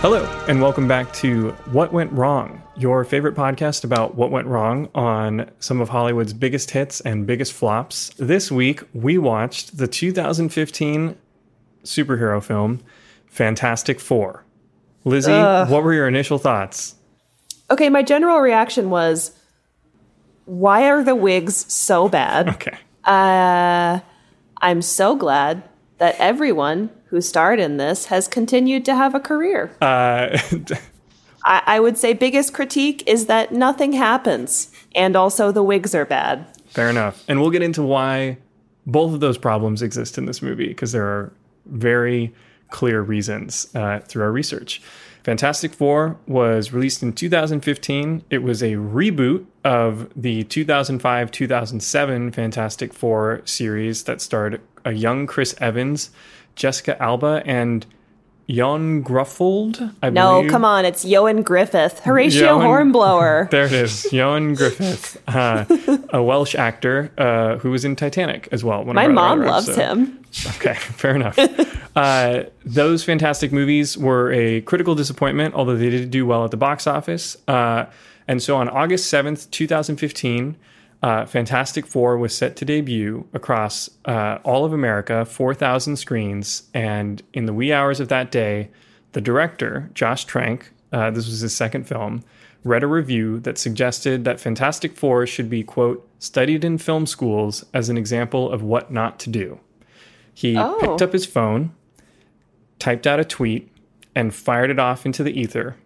Hello, and welcome back to What Went Wrong, your favorite podcast about what went wrong on some of Hollywood's biggest hits and biggest flops. This week, we watched the 2015 superhero film Fantastic Four. Lizzie, what were your initial thoughts? Okay, my general reaction was, why are the wigs so bad? Okay. Uh, I'm so glad that everyone who starred in this has continued to have a career. Uh, I, I would say biggest critique is that nothing happens, and also the wigs are bad. fair enough. And we'll get into why both of those problems exist in this movie because there are very clear reasons uh, through our research. Fantastic Four was released in 2015. It was a reboot of the 2005 2007 Fantastic Four series that starred a young Chris Evans, Jessica Alba, and Jon Gruffold. I No, believe. come on, it's Ioan Gruffudd, Horatio Hornblower. There it is, Ioan Gruffudd, uh, a Welsh actor uh, who was in Titanic as well. My mom loves him. Okay, fair enough. uh, those fantastic movies were a critical disappointment, although they did do well at the box office. Uh, and so on August 7th, 2015, uh, Fantastic Four was set to debut across uh, all of America, 4,000 screens. And in the wee hours of that day, the director, Josh Trank, uh, this was his second film, read a review that suggested that Fantastic Four should be, quote, studied in film schools as an example of what not to do. He Oh. picked up his phone, typed out a tweet, and fired it off into the ether.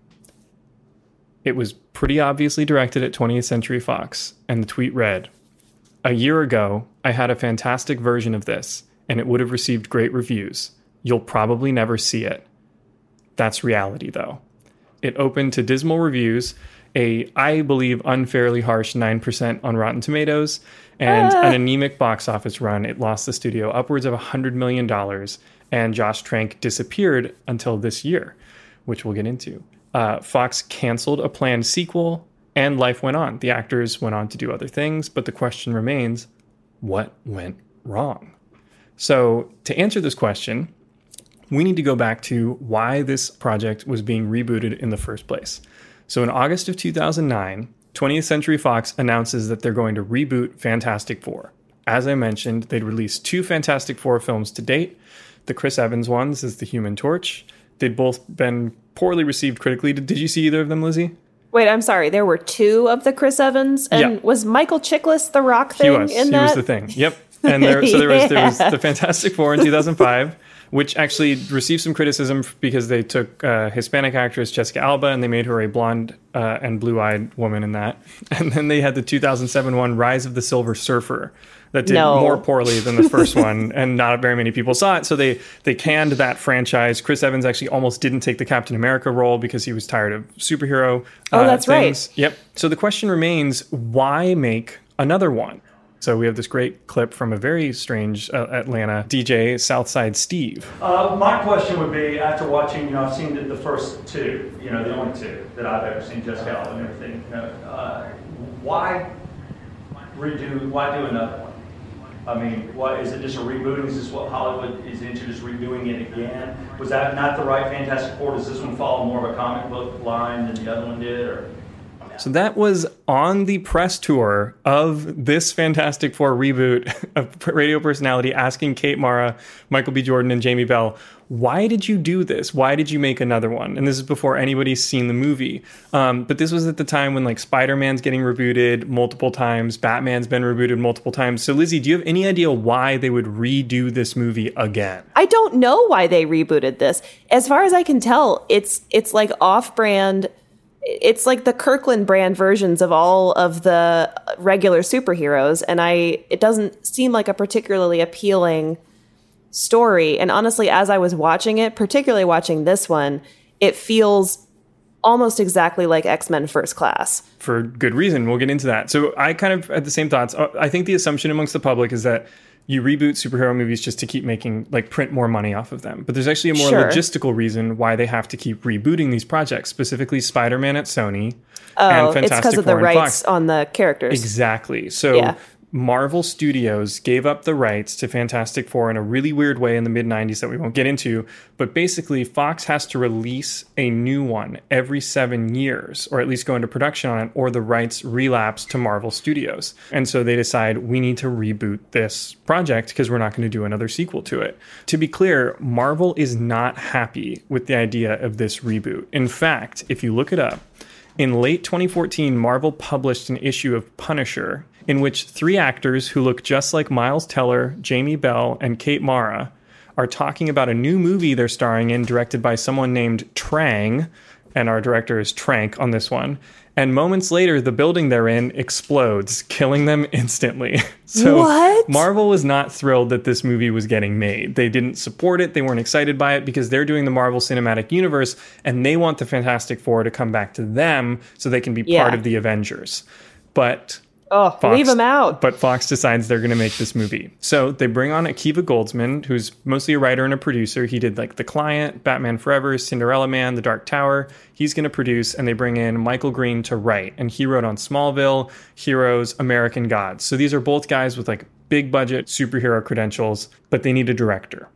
It was pretty obviously directed at 20th Century Fox, and the tweet read A year ago, I had a fantastic version of this, and it would have received great reviews. You'll probably never see it. That's reality, though. It opened to dismal reviews, a, I believe, unfairly harsh 9% on Rotten Tomatoes, and ah. an anemic box office run. It lost the studio upwards of $100 million, and Josh Trank disappeared until this year, which we'll get into. Uh, Fox canceled a planned sequel, and life went on. The actors went on to do other things, but the question remains what went wrong? So, to answer this question, we need to go back to why this project was being rebooted in the first place. So, in August of 2009, 20th Century Fox announces that they're going to reboot Fantastic Four. As I mentioned, they'd released two Fantastic Four films to date. The Chris Evans ones is The Human Torch. They'd both been poorly received critically. Did, did you see either of them, Lizzie? Wait, I'm sorry. There were two of the Chris Evans, and Yeah. was Michael Chiklis the Rock He thing was. in he that? was the thing. Yep. And there, so there was there was the Fantastic Four in 2005, which actually received some criticism because they took uh, Hispanic actress Jessica Alba and they made her a blonde uh, and blue-eyed woman in that. And then they had the 2007 one, Rise of the Silver Surfer, that did No. more poorly than the first one, and not very many people saw it. So they they canned that franchise. Chris Evans actually almost didn't take the Captain America role because he was tired of superhero. Oh, uh, that's right. Yep. So the question remains why make another one? So we have this great clip from a very strange uh, Atlanta DJ, Southside Steve. Uh, my question would be, after watching, you know, I've seen the, the first two, you know, the only two that I've ever seen, Jessica Alba and everything. You know, uh, why redo? Why do another one? I mean, what is it just a rebooting? Is this what Hollywood is into, just redoing it again? Was that not the right Fantastic Four? Does this one follow more of a comic book line than the other one did? Or So that was on the press tour of this Fantastic Four reboot of radio personality asking Kate Mara, Michael B. Jordan, and Jamie Bell, why did you do this? Why did you make another one? And this is before anybody's seen the movie. Um, but this was at the time when like Spider Man's getting rebooted multiple times, Batman's been rebooted multiple times. So, Lizzie, do you have any idea why they would redo this movie again? I don't know why they rebooted this. As far as I can tell, it's it's like off-brand it's like the Kirkland brand versions of all of the regular superheroes and I it doesn't seem like a particularly appealing story and honestly as I was watching it, particularly watching this one, it feels almost exactly like X-Men First Class. for good reason. We'll get into that. So I kind of had the same thoughts. Uh, I think the assumption amongst the public is that you reboot superhero movies just to keep making like print more money off of them. But there's actually a more Sure. logistical reason why they have to keep rebooting these projects, specifically Spider-Man at Sony Oh, and it's because of the rights Fox. on the characters. Exactly. So Yeah. Marvel Studios gave up the rights to Fantastic Four in a really weird way in the mid 90s that we won't get into. But basically, Fox has to release a new one every seven years, or at least go into production on it, or the rights relapse to Marvel Studios. And so they decide we need to reboot this project because we're not going to do another sequel to it. To be clear, Marvel is not happy with the idea of this reboot. In fact, if you look it up, in late 2014, Marvel published an issue of Punisher in which three actors who look just like Miles Teller, Jamie Bell, and Kate Mara are talking about a new movie they're starring in, directed by someone named Trang, and our director is Trank on this one. And moments later, the building they're in explodes, killing them instantly. So What? Marvel was not thrilled that this movie was getting made. They didn't support it. They weren't excited by it because they're doing the Marvel Cinematic Universe and they want the Fantastic Four to come back to them so they can be Yeah. part of the Avengers. But oh, Fox- leave them out. But Fox decides they're going to make this movie. So they bring on Akiva Goldsman, who's mostly a writer and a producer. He did like The Client, Batman Forever, Cinderella Man, The Dark Tower. He's going to produce, and they bring in Michael Green to write. And he wrote on Smallville, Heroes, American Gods. So these are both guys with like big budget superhero credentials, but they need a director.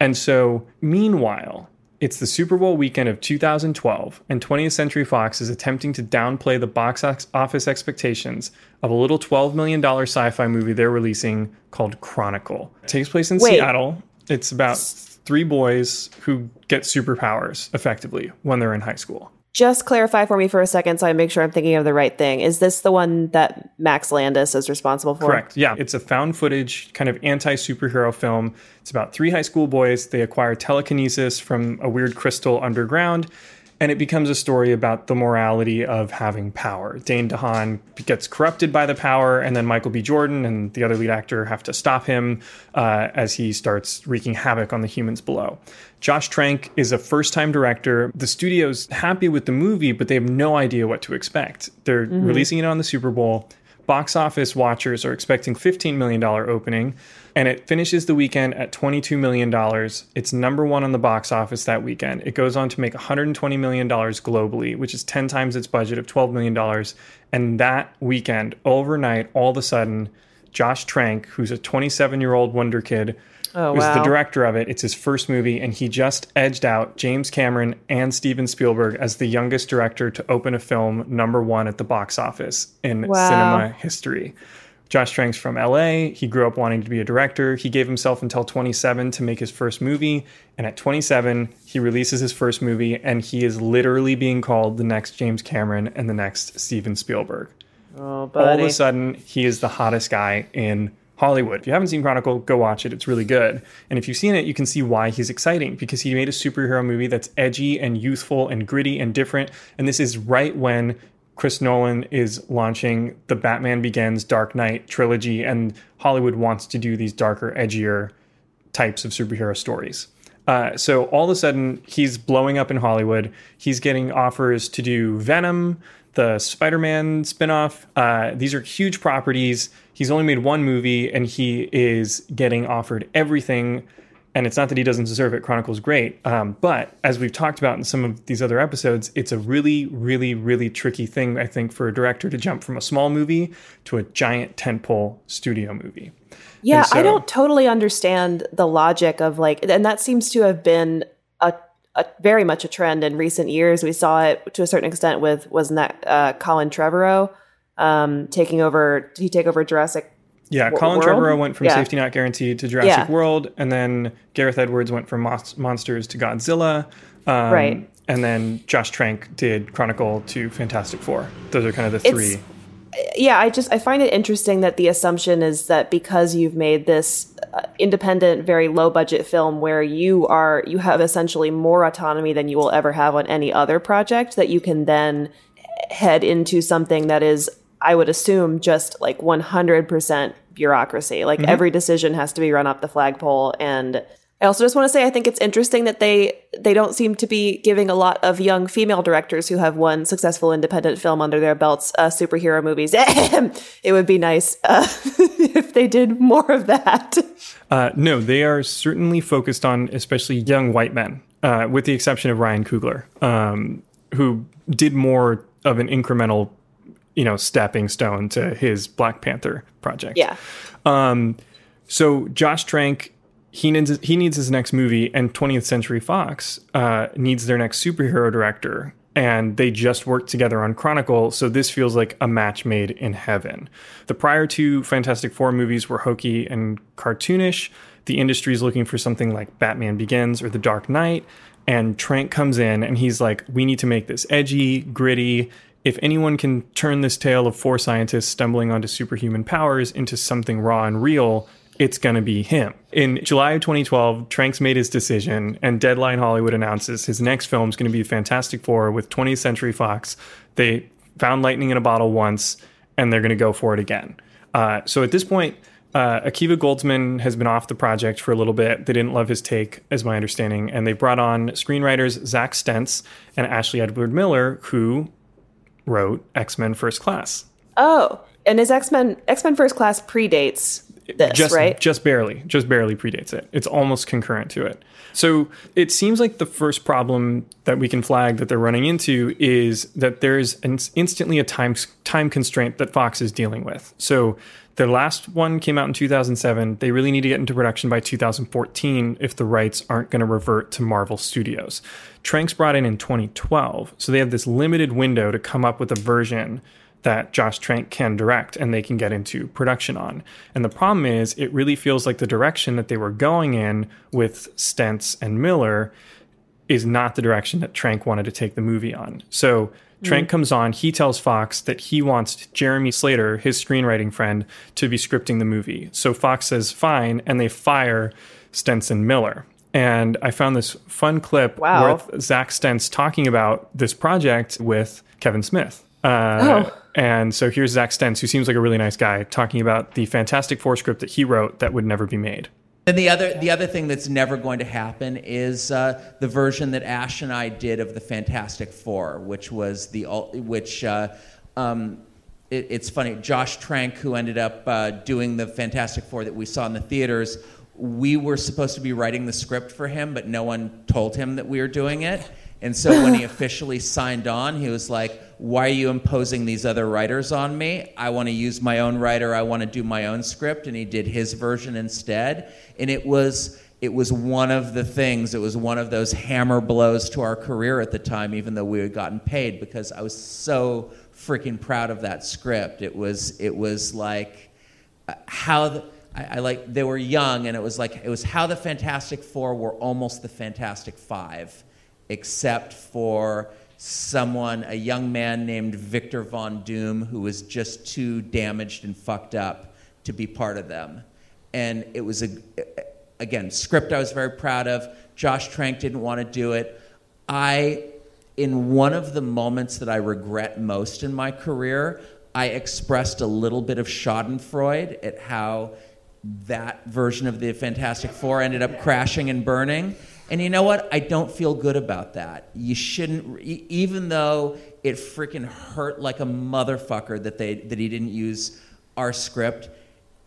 And so, meanwhile, it's the Super Bowl weekend of 2012, and 20th Century Fox is attempting to downplay the box office expectations of a little $12 million sci fi movie they're releasing called Chronicle. It takes place in Wait. Seattle. It's about three boys who get superpowers effectively when they're in high school. Just clarify for me for a second so I make sure I'm thinking of the right thing. Is this the one that Max Landis is responsible for? Correct. Yeah. It's a found footage, kind of anti superhero film. It's about three high school boys. They acquire telekinesis from a weird crystal underground. And it becomes a story about the morality of having power. Dane DeHaan gets corrupted by the power, and then Michael B. Jordan and the other lead actor have to stop him uh, as he starts wreaking havoc on the humans below. Josh Trank is a first time director. The studio's happy with the movie, but they have no idea what to expect. They're releasing it on the Super Bowl. Box office watchers are expecting $15 million opening, and it finishes the weekend at $22 million. It's number one on the box office that weekend. It goes on to make $120 million globally, which is 10 times its budget of $12 million. And that weekend, overnight, all of a sudden, Josh Trank, who's a 27 year old wonder kid, Oh, was the director of it. It's his first movie, and he just edged out James Cameron and Steven Spielberg as the youngest director to open a film number one at the box office in Wow. cinema history. Josh Trank's from LA. He grew up wanting to be a director. He gave himself until 27 to make his first movie. And at 27, he releases his first movie, and he is literally being called the next James Cameron and the next Steven Spielberg Oh, all of a sudden he is the hottest guy in Hollywood. If you haven't seen Chronicle, go watch it. It's really good. And if you've seen it, you can see why he's exciting because he made a superhero movie that's edgy and youthful and gritty and different. And this is right when Chris Nolan is launching the Batman Begins Dark Knight trilogy and Hollywood wants to do these darker, edgier types of superhero stories. Uh, so all of a sudden, he's blowing up in Hollywood. He's getting offers to do Venom, the Spider Man spinoff. Uh, these are huge properties. He's only made one movie and he is getting offered everything. And it's not that he doesn't deserve it. Chronicle's great. Um, but as we've talked about in some of these other episodes, it's a really, really, really tricky thing, I think, for a director to jump from a small movie to a giant tentpole studio movie. Yeah, so, I don't totally understand the logic of like, and that seems to have been a, a very much a trend in recent years. We saw it to a certain extent with wasn't that uh, Colin Trevorrow um, taking over? Did he take over Jurassic yeah, w- Colin World? Trevorrow went from Yeah. Safety Not Guaranteed to Jurassic Yeah. World, and then Gareth Edwards went from Mos- Monsters to Godzilla. Um, Right. And then Josh Trank did Chronicle to Fantastic Four. Those are kind of the It's- three. yeah, I just I find it interesting that the assumption is that because you've made this uh, independent, very low budget film where you are you have essentially more autonomy than you will ever have on any other project, that you can then head into something that is, I would assume, just like one hundred percent bureaucracy. Like every decision has to be run up the flagpole and. I also just want to say I think it's interesting that they they don't seem to be giving a lot of young female directors who have one successful independent film under their belts uh, superhero movies. it would be nice uh, if they did more of that. Uh, no, they are certainly focused on especially young white men, uh, with the exception of Ryan Coogler, um, who did more of an incremental, you know, stepping stone to his Black Panther project. Yeah. Um, so Josh Trank, he needs he needs his next movie, and 20th Century Fox uh, needs their next superhero director, and they just worked together on Chronicle. So this feels like a match made in heaven. The prior two Fantastic Four movies were hokey and cartoonish. The industry is looking for something like Batman Begins or The Dark Knight, and Trank comes in and he's like, "We need to make this edgy, gritty." If anyone can turn this tale of four scientists stumbling onto superhuman powers into something raw and real, it's going to be him. In July of 2012, Tranks made his decision, and Deadline Hollywood announces his next film is going to be Fantastic Four with 20th Century Fox. They found lightning in a bottle once, and they're going to go for it again. Uh, so at this point, uh, Akiva Goldsman has been off the project for a little bit. They didn't love his take, as my understanding, and they brought on screenwriters Zack Stentz and Ashley Edward Miller, who wrote X Men First Class. Oh, and his X Men X Men First Class predates this, just right? just barely just barely predates it it's almost concurrent to it so it seems like the first problem that we can flag that they're running into is that there's an instantly a time time constraint that fox is dealing with so their last one came out in 2007 they really need to get into production by 2014 if the rights aren't going to revert to marvel studios tranks brought in in 2012 so they have this limited window to come up with a version that Josh Trank can direct and they can get into production on. And the problem is, it really feels like the direction that they were going in with Stentz and Miller is not the direction that Trank wanted to take the movie on. So Trank comes on, he tells Fox that he wants Jeremy Slater, his screenwriting friend, to be scripting the movie. So Fox says fine, and they fire Stentz and Miller. And I found this fun clip Wow. with Zack Stentz talking about this project with Kevin Smith. Uh, Oh. And so here's Zack Stentz, who seems like a really nice guy, talking about the Fantastic Four script that he wrote that would never be made. And the other, the other thing that's never going to happen is uh, the version that Ash and I did of the Fantastic Four, which was the which. Uh, um, it, it's funny. Josh Trank, who ended up uh, doing the Fantastic Four that we saw in the theaters, we were supposed to be writing the script for him, but no one told him that we were doing it. And so when he officially signed on, he was like, Why are you imposing these other writers on me? I want to use my own writer. I want to do my own script. And he did his version instead. And it was. It was one of the things, it was one of those hammer blows to our career at the time, even though we had gotten paid, because I was so freaking proud of that script. It was, it was like uh, how the, I, I like they were young, and it was like it was how the Fantastic Four were almost the Fantastic Five, except for someone, a young man named Victor Von Doom, who was just too damaged and fucked up to be part of them. And it was a again script I was very proud of. Josh Trank didn't want to do it. I in one of the moments that I regret most in my career, I expressed a little bit of Schadenfreude at how that version of the Fantastic Four ended up crashing and burning. And you know what? I don't feel good about that. You shouldn't, even though it freaking hurt like a motherfucker that they that he didn't use our script.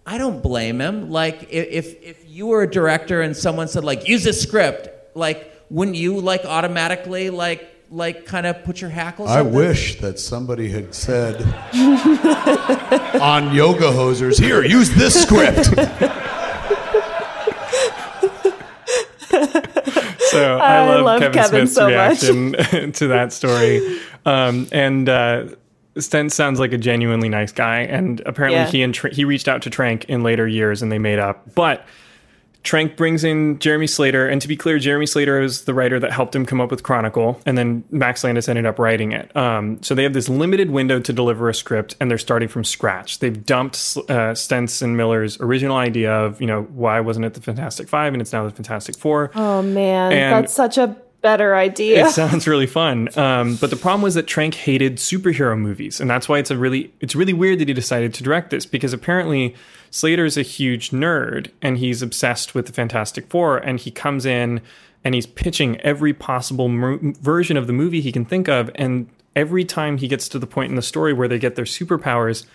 I don't blame him. Like if if you were a director and someone said like use this script, like wouldn't you like automatically like like kind of put your hackles? I wish that somebody had said on yoga hosers, here, use this script. So I, I love, love Kevin, Kevin Smith's so much. reaction to that story. Um, and uh, Stent sounds like a genuinely nice guy. And apparently Yeah. he and Tr- he reached out to Trank in later years and they made up. But Trank brings in Jeremy Slater, and to be clear, Jeremy Slater is the writer that helped him come up with Chronicle, and then Max Landis ended up writing it. Um, so they have this limited window to deliver a script, and they're starting from scratch. They've dumped uh, Stentz and Miller's original idea of, you know, why wasn't it the Fantastic Five, and it's now the Fantastic Four. Oh man, And- that's such a better idea. It sounds really fun, um, but the problem was that Trank hated superhero movies, and that's why it's a really it's really weird that he decided to direct this because apparently Slater's a huge nerd and he's obsessed with the Fantastic Four, and he comes in and he's pitching every possible mo- version of the movie he can think of, and every time he gets to the point in the story where they get their superpowers,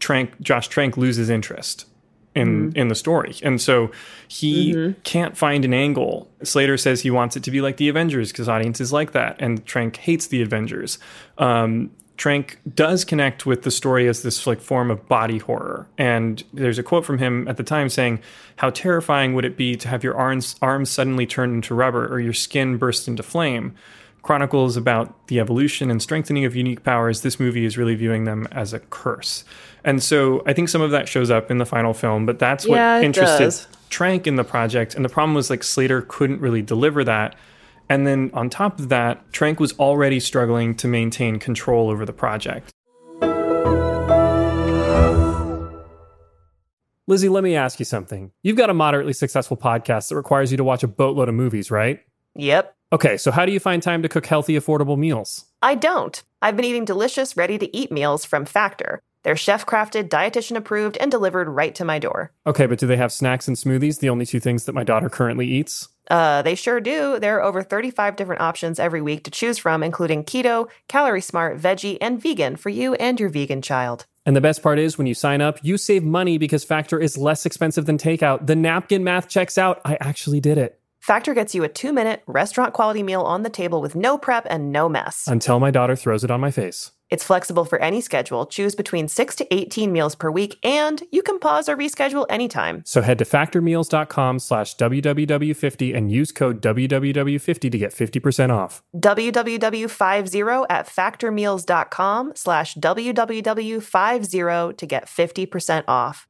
Trank Josh Trank loses interest in in the story. And so he can't find an angle. Slater says he wants it to be like the Avengers because audiences like that, and Trank hates the Avengers. Um, Trank does connect with the story as this like form of body horror. And there's a quote from him at the time saying, "How terrifying would it be to have your arms arms suddenly turned into rubber or your skin burst into flame?" Chronicles about the evolution and strengthening of unique powers. This movie is really viewing them as a curse. And so I think some of that shows up in the final film, but that's what Yeah, interested does. Trank in the project. And the problem was like Slater couldn't really deliver that. And then on top of that, Trank was already struggling to maintain control over the project. Lizzie, let me ask you something. You've got a moderately successful podcast that requires you to watch a boatload of movies, right? Yep. Okay, so how do you find time to cook healthy, affordable meals? I don't. I've been eating delicious, ready to eat meals from Factor. They're chef crafted, dietitian approved, and delivered right to my door. Okay, but do they have snacks and smoothies, the only two things that my daughter currently eats? Uh, they sure do. There are over 35 different options every week to choose from, including keto, calorie smart, veggie, and vegan for you and your vegan child. And the best part is when you sign up, you save money because Factor is less expensive than takeout. The napkin math checks out. I actually did it. Factor gets you a two minute, restaurant quality meal on the table with no prep and no mess. Until my daughter throws it on my face. It's flexible for any schedule. Choose between 6 to 18 meals per week, and you can pause or reschedule anytime. So head to factormeals.com slash WWW50 and use code WWW50 to get 50% off. www50 at factormeals.com slash www50 to get 50% off.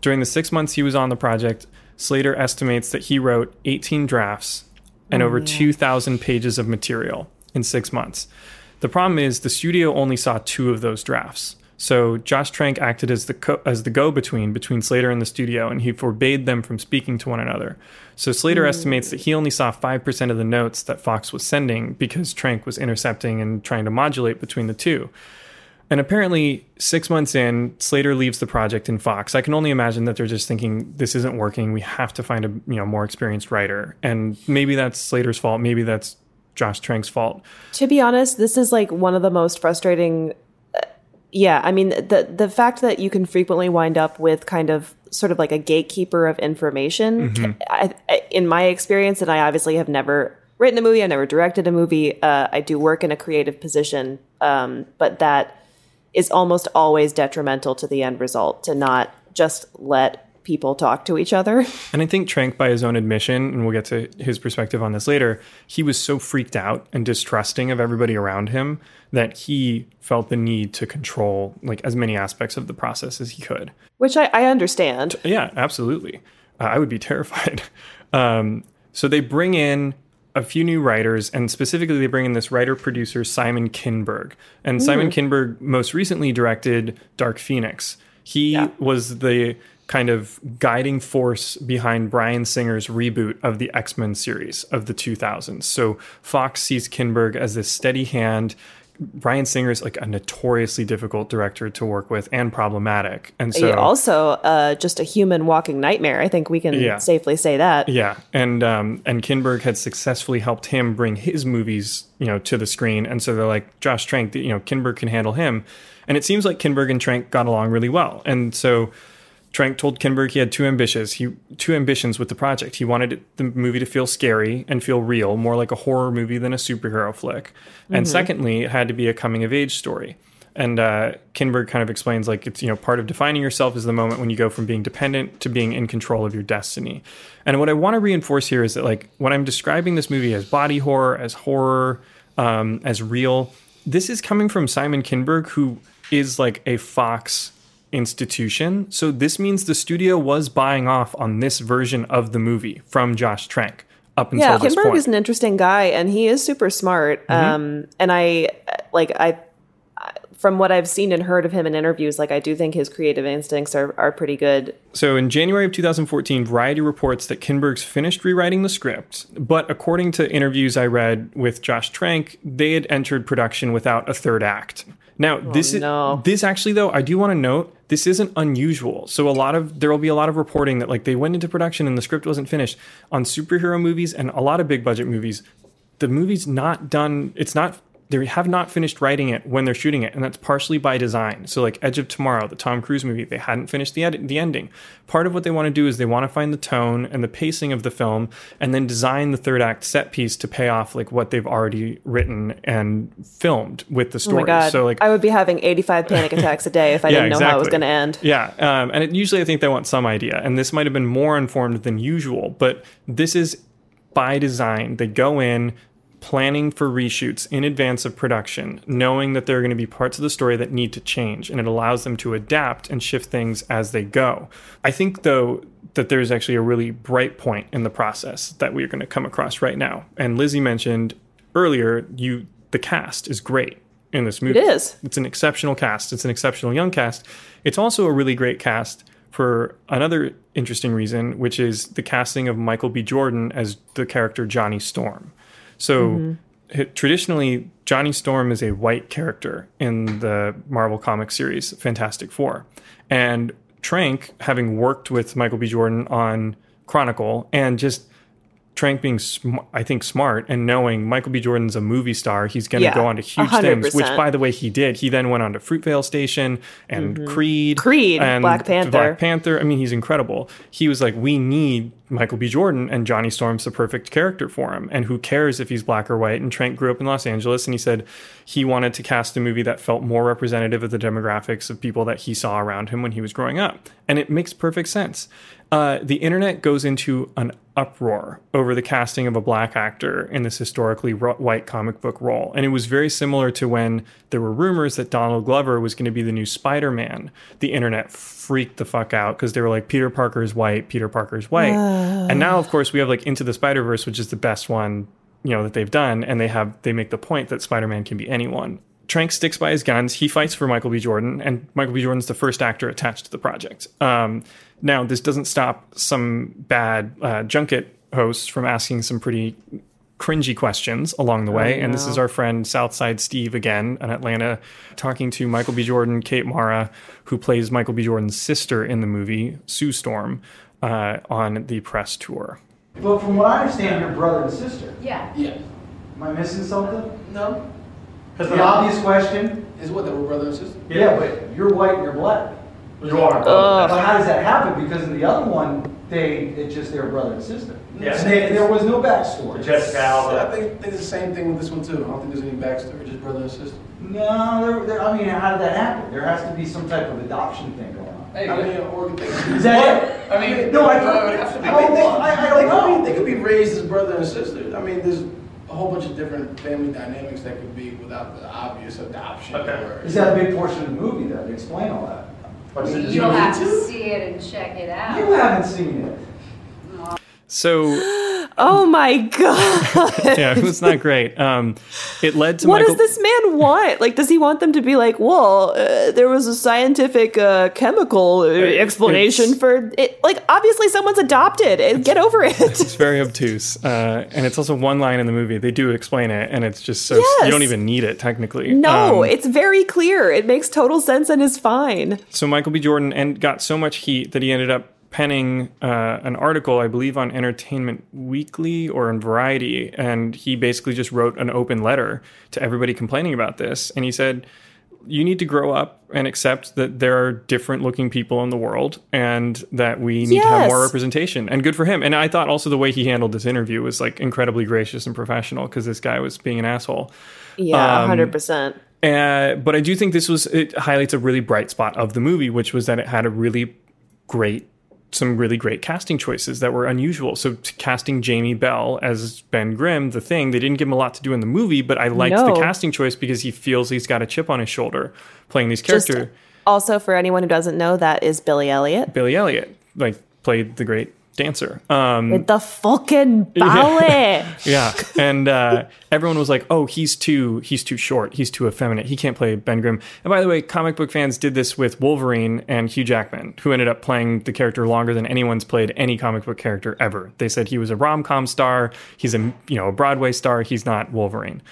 During the six months he was on the project, Slater estimates that he wrote 18 drafts and oh, over 2,000 pages of material in six months. The problem is the studio only saw two of those drafts. So Josh Trank acted as the co- as the go-between between Slater and the studio, and he forbade them from speaking to one another. So Slater hmm. estimates that he only saw five percent of the notes that Fox was sending because Trank was intercepting and trying to modulate between the two. And apparently, six months in, Slater leaves the project in Fox. I can only imagine that they're just thinking this isn't working. We have to find a you know more experienced writer, and maybe that's Slater's fault. Maybe that's Josh Trank's fault. To be honest, this is like one of the most frustrating. uh, yeah, I mean the the fact that you can frequently wind up with kind of sort of like a gatekeeper of information. I, I, in my experience, and I obviously have never written a movie, I've never directed a movie. Uh, I do work in a creative position, um, but that is almost always detrimental to the end result to not just let people talk to each other. And I think Trank, by his own admission, and we'll get to his perspective on this later, he was so freaked out and distrusting of everybody around him that he felt the need to control like as many aspects of the process as he could. Which I, I understand. Yeah, absolutely. Uh, I would be terrified. Um, so they bring in a few new writers, and specifically, they bring in this writer producer, Simon Kinberg. And Simon hmm. Kinberg most recently directed Dark Phoenix. He was the kind of guiding force behind Bryan Singer's reboot of the X Men series of the 2000s. So Fox sees Kinberg as this steady hand. Bryan Singer is like a notoriously difficult director to work with and problematic. And so also uh, just a human walking nightmare. I think we can Yeah. safely say that. Yeah, and um, and Kinberg had successfully helped him bring his movies, you know, to the screen, and so they're like Josh Trank, you know, Kinberg can handle him, and it seems like Kinberg and Trank got along really well, and so Trank told Kinberg he had two ambitions, he two ambitions with the project. He wanted the movie to feel scary and feel real, more like a horror movie than a superhero flick, and Mhm. secondly, it had to be a coming of age story. And uh, Kinberg kind of explains like it's you know part of defining yourself is the moment when you go from being dependent to being in control of your destiny. And what I want to reinforce here is that like when I'm describing this movie as body horror, as horror, um, as real, this is coming from Simon Kinberg, who is like a Fox institution. So this means the studio was buying off on this version of the movie from Josh Trank up until yeah, this Kinberg point. is an interesting guy, and he is super smart. Mhm. Um, and I like I, I- from what I've seen and heard of him in interviews, like I do think his creative instincts are are pretty good. So in January of 2014, Variety reports that Kinberg's finished rewriting the script, but according to interviews I read with Josh Trank, they had entered production without a third act. Now, oh, this is this actually though, I do want to note this isn't unusual. So a lot of there will be a lot of reporting that like they went into production and the script wasn't finished on superhero movies and a lot of big budget movies. The movie's not done. It's not. They have not finished writing it when they're shooting it, and that's partially by design. So, like Edge of Tomorrow, the Tom Cruise movie, they hadn't finished the ed- the ending. Part of what they want to do is they want to find the tone and the pacing of the film, and then design the third act set piece to pay off like what they've already written and filmed with the Oh story. my god! So, like I would be having eighty five panic attacks a day if I didn't know how it was going to end. yeah, um, and it, usually I think they want some idea, and this might have been more informed than usual, but this is by design. They go in planning for reshoots in advance of production, knowing that there are going to be parts of the story that need to change, and it allows them to adapt and shift things as they go. I think, though, that there's actually a really bright point in the process that we're going to come across right now. And Lizzie mentioned earlier, you the cast is great in this movie. It is. It's an exceptional cast. It's an exceptional young cast. It's also a really great cast for another interesting reason, which is the casting of Michael B. Jordan as the character Johnny Storm. So Mhm. hi- traditionally, Johnny Storm is a white character in the Marvel comic series Fantastic Four. And Trank, having worked with Michael B. Jordan on Chronicle and just Trank being, sm- I think, smart and knowing Michael B. Jordan's a movie star, he's going to Yeah, go on to huge 100%. things, which, by the way, he did. He then went on to Fruitvale Station and Mhm. Creed. Creed, and Black Panther. Black Panther. I mean, he's incredible. He was like, we need Michael B. Jordan, and Johnny Storm's the perfect character for him. And who cares if he's black or white? And Trank grew up in Los Angeles, and he said he wanted to cast a movie that felt more representative of the demographics of people that he saw around him when he was growing up. And it makes perfect sense. Uh, the internet goes into an uproar over the casting of a black actor in this historically white comic book role. And it was very similar to when there were rumors that Donald Glover was going to be the new Spider Man. The internet freaked the fuck out because they were like, Peter Parker is white, Peter Parker is white. and now, of course, we have like Into the Spider Verse, which is the best one you know that they've done and they have they make the point that spider-man can be anyone trank sticks by his guns he fights for michael b jordan and michael b jordan's the first actor attached to the project um, now this doesn't stop some bad uh, junket hosts from asking some pretty cringy questions along the way Oh, and this is our friend southside steve again in atlanta talking to michael b jordan kate mara who plays michael b jordan's sister in the movie sue storm uh, on the press tour But from what I understand, you're brother and sister. Yeah. Yeah. Am I missing something? No. Because the obvious question Is what, that we're brother and sister? Yeah, but you're white and you're black. You are. But how does that happen? Because in the other one, they it's just their brother and sister. Yeah. And they- there was no backstory. Jessica Alba. I think, think it's the same thing with this one too. I don't think there's any backstory, just brother and sister. No, there, there, I mean, how did that happen? There has to be some type of adoption thing going on. I mean, or Is that it? I mean, no, I, no, it would have to be. I, They, I, I don't they know. Could be, they could be raised as brother and sister. I mean, there's a whole bunch of different family dynamics that could be without the obvious adoption. Or, Is that a big portion of the movie, though, to explain all that? You'll have to see it and check it out. You haven't seen it. So Oh my god! yeah, it was not great. Um, it led to what Michael. does this man want? Like, does he want them to be like, well, uh, there was a scientific uh, chemical uh, explanation it's- for it? Like, obviously, someone's adopted. Uh, Get over it. It's very obtuse, uh, and it's also one line in the movie. They do explain it, and it's just so Yes. you don't even need it technically. no, Um, it's very clear. It makes total sense and is fine. so Michael B. Jordan and got so much heat that he ended up penning uh, an article, I believe, on Entertainment Weekly or in Variety, and he basically just wrote an open letter to everybody complaining about this, and he said. You need to grow up and accept that there are different looking people in the world and that we need to have more representation. And good for him. And I thought also the way he handled this interview was like incredibly gracious and professional because this guy was being an asshole. Yeah, Um, hundred percent. Uh, but I do think this was it highlights a really bright spot of the movie, which was that it had a really great, some really great casting choices that were unusual. So t- casting Jamie Bell as Ben Grimm, the thing they didn't give him a lot to do in the movie, but I liked No. the casting choice because he feels he's got a chip on his shoulder playing these characters. also for anyone who doesn't know, that is Billy Elliot. Billy Elliot like played the great dancer. Um, With the fucking ballet. yeah, and uh, everyone was like, "Oh, he's too he's too short. He's too effeminate. He can't play Ben Grimm." And by the way, comic book fans did this with Wolverine and Hugh Jackman, who ended up playing the character longer than anyone's played any comic book character ever. They said he was a rom com star. He's a you know a Broadway star. He's not Wolverine.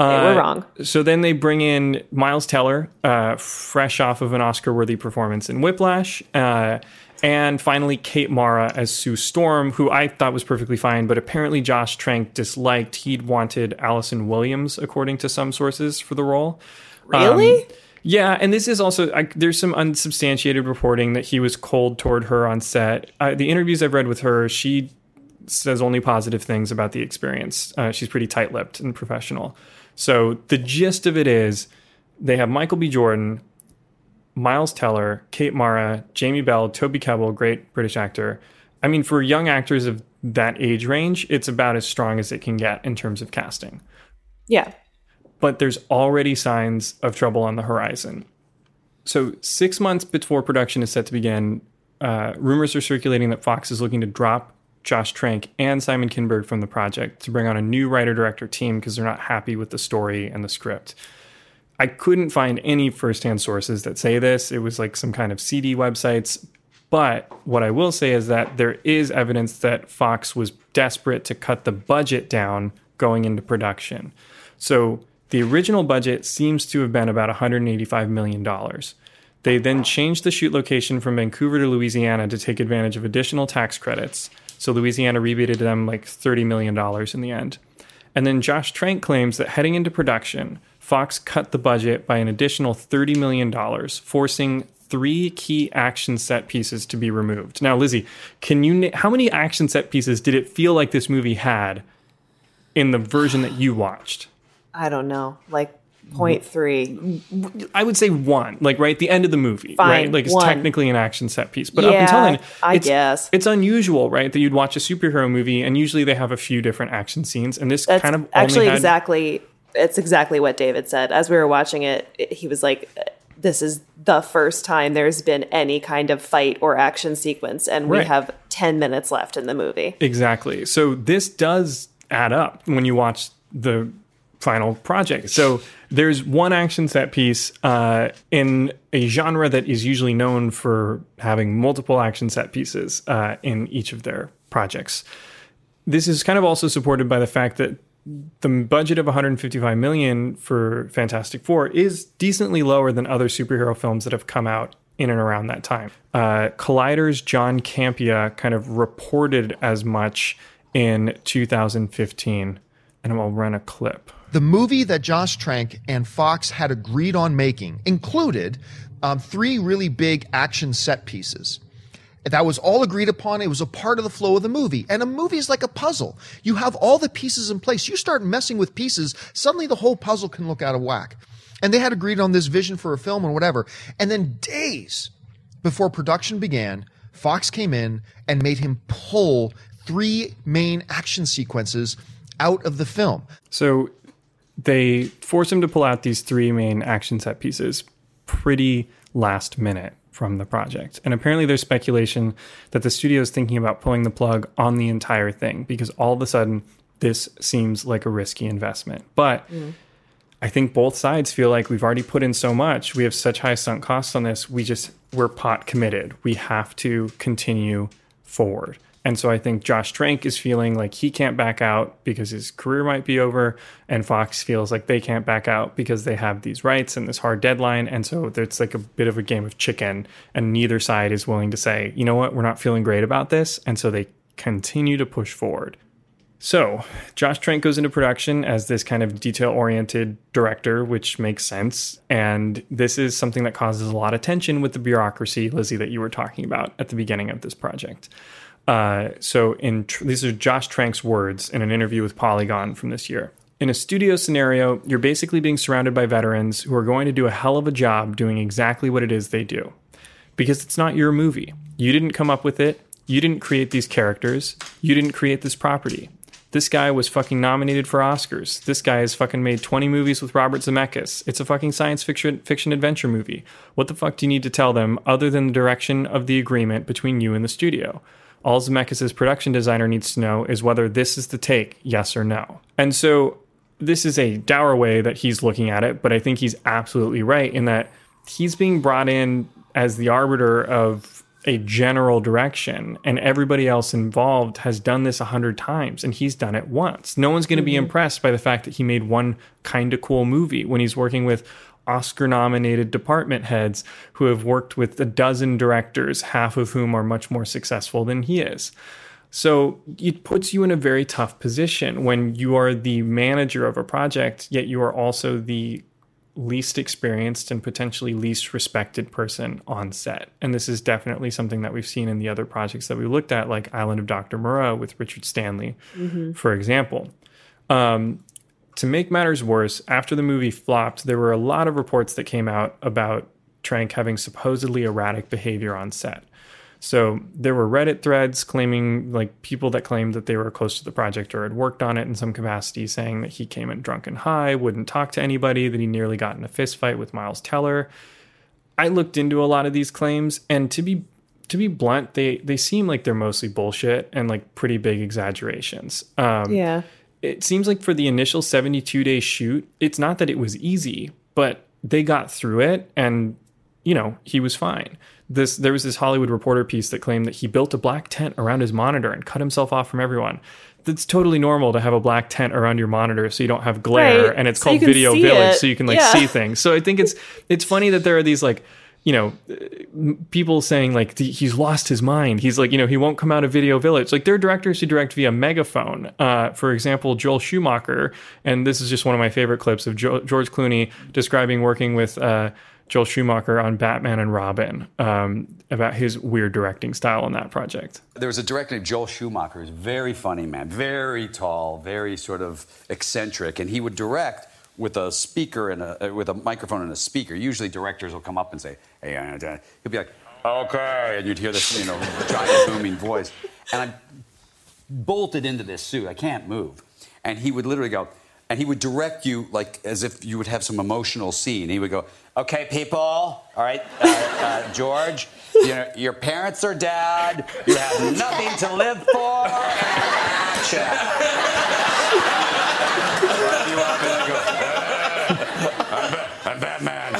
They were Uh, wrong. So then they bring in Miles Teller, uh, fresh off of an Oscar-worthy performance in Whiplash, uh, and finally Kate Mara as Sue Storm, who I thought was perfectly fine, but apparently Josh Trank disliked. He'd wanted Allison Williams, according to some sources, for the role. Really? Um, yeah, and this is also I, there's some unsubstantiated reporting that he was cold toward her on set. Uh, the interviews I've read with her, she says only positive things about the experience. Uh, she's pretty tight-lipped and professional. So the gist of it is, they have Michael B. Jordan, Miles Teller, Kate Mara, Jamie Bell, Toby Kebbell, great British actor. I mean, for young actors of that age range, it's about as strong as it can get in terms of casting Yeah. but there's already signs of trouble on the horizon. So, six months before production is set to begin, uh, rumors are circulating that Fox is looking to drop Josh Trank and Simon Kinberg from the project to bring on a new writer director team because they're not happy with the story and the script. I couldn't find any firsthand sources that say this. It was like some kind of seedy websites. But what I will say is that there is evidence that Fox was desperate to cut the budget down going into production. So the original budget seems to have been about $185 million. They then changed the shoot location from Vancouver to Louisiana to take advantage of additional tax credits. So Louisiana rebated them like $30 million in the end. And then Josh Trank claims that heading into production, Fox cut the budget by an additional $30 million, forcing three key action set pieces to be removed. Now, Lizzie, can you how many action set pieces did it feel like this movie had in the version that you watched? I don't know. Like point three. I would say one, like right at the end of the movie, Fine, right? Like it's one. technically an action set piece, but up until then, I it's, guess. it's unusual, right? That you'd watch a superhero movie and usually they have a few different action scenes, and this That's kind of only actually had, exactly it's exactly what David said. As we were watching it, it- he was like this is the first time there's been any kind of fight or action sequence and we have 10 minutes left in the movie. Exactly. So this does add up when you watch the final project. So there's one action set piece uh, in a genre that is usually known for having multiple action set pieces uh, in each of their projects. This is kind of also supported by the fact that the budget of 155 million for Fantastic Four is decently lower than other superhero films that have come out in and around that time. Uh, Collider's John Campea kind of reported as much in 2015, and I'll run a clip. The movie that Josh Trank and Fox had agreed on making included um, three really big action set pieces. That was all agreed upon. It was a part of the flow of the movie. And a movie is like a puzzle. You have all the pieces in place. You start messing with pieces, suddenly the whole puzzle can look out of whack. And they had agreed on this vision for a film and whatever. And then days before production began, Fox came in and made him pull three main action sequences out of the film. So they force him to pull out these three main action set pieces pretty last minute. From the project. And apparently, there's speculation that the studio is thinking about pulling the plug on the entire thing because all of a sudden, this seems like a risky investment. But I think both sides feel like we've already put in so much. We have such high sunk costs on this. We just, we're pot committed. We have to continue forward. And so I think Josh Trank is feeling like he can't back out because his career might be over. And Fox feels like they can't back out because they have these rights and this hard deadline. And so it's like a bit of a game of chicken. And neither side is willing to say, you know what, we're not feeling great about this. And so they continue to push forward. So, Josh Trank goes into production as this kind of detail oriented director, which makes sense. And this is something that causes a lot of tension with the bureaucracy, Lizzie, that you were talking about at the beginning of this project. Uh, so, in these are Josh Trank's words in an interview with Polygon from this year. In a studio scenario, you're basically being surrounded by veterans who are going to do a hell of a job doing exactly what it is they do. Because it's not your movie. You didn't come up with it. You didn't create these characters. You didn't create this property. This guy was fucking nominated for Oscars. This guy has fucking made 20 movies with Robert Zemeckis. It's a fucking science fiction fiction adventure movie. What the fuck do you need to tell them other than the direction of the agreement between you and the studio? All Zemeckis' production designer needs to know is whether this is the take, yes or no. And so this is a dour way that he's looking at it, but I think he's absolutely right in that he's being brought in as the arbiter of a general direction and everybody else involved has done this a hundred times and he's done it once. No one's going to be mm-hmm. impressed by the fact that he made one kind of cool movie when he's working with oscar nominated department heads who have worked with a dozen directors half of whom are much more successful than he is. So it puts you in a very tough position when you are the manager of a project yet you are also the least experienced and potentially least respected person on set. And this is definitely something that we've seen in the other projects that we looked at, like Island of Dr. Moreau with Richard Stanley, Mhm. for example. Um, to make matters worse, after the movie flopped, there were a lot of reports that came out about Trank having supposedly erratic behavior on set. So there were Reddit threads claiming, like people that claimed that they were close to the project or had worked on it in some capacity, saying that he came in drunk and high, wouldn't talk to anybody, that he nearly got in a fist fight with Miles Teller. I looked into a lot of these claims, and to be to be blunt, they they seem like they're mostly bullshit and like pretty big exaggerations. Um, Yeah. it seems like for the initial 72 day shoot, it's not that it was easy, but they got through it and you know, he was fine. This there was this Hollywood Reporter piece that claimed that he built a black tent around his monitor and cut himself off from everyone. It's totally normal to have a black tent around your monitor so you don't have glare Right, and it's so called Video Village it. so you can like Yeah. see things. So I think it's it's funny that there are these like you know, people saying like he's lost his mind. He's like, you know, he won't come out of Video Village. Like there are directors who direct via megaphone. Uh, for example, Joel Schumacher, and this is just one of my favorite clips of jo- George Clooney describing working with uh, Joel Schumacher on Batman and Robin um, about his weird directing style on that project. There was a director named Joel Schumacher, who's very funny man, very tall, very sort of eccentric, and he would direct with a speaker and a uh, with a microphone and a speaker. Usually, directors will come up and say, "Hey," uh, uh," he'll be like, "Okay," and you'd hear this, you know, giant booming voice, and I bolted into this suit. I can't move, and he would literally go. And he would direct you like as if you would have some emotional scene. He would go, "Okay, people, all right, uh, uh, George, you know, your parents are dead. You have nothing to live for. Action." You up and I go, I'm, Ba- I'm Batman.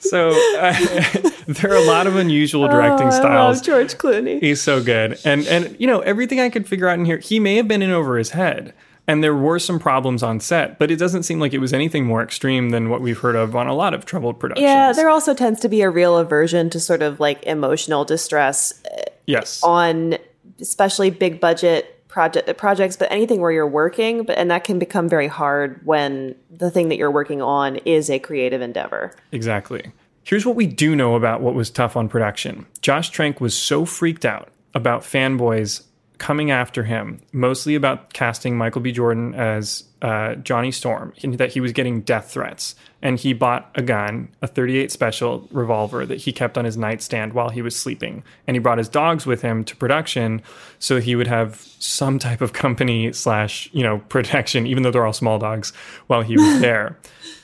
And So uh, there are a lot of unusual directing Oh, I styles. love George Clooney. He's so good. And and you know, everything I could figure out in here, he may have been in over his head. And there were some problems on set, but it doesn't seem like it was anything more extreme than what we've heard of on a lot of troubled productions. Yeah, there also tends to be a real aversion to sort of like emotional distress uh, Yes. on especially big budget project projects, but anything where you're working, but and that can become very hard when the thing that you're working on is a creative endeavor. Exactly. Here's what we do know about what was tough on production. Josh Trank was so freaked out about fanboys coming after him, mostly about casting Michael B. Jordan as uh, Johnny Storm, that he was getting death threats. And he bought a gun, a 38 special revolver that he kept on his nightstand while he was sleeping. And he brought his dogs with him to production so he would have some type of company slash, you know, protection, even though they're all small dogs, while he was there.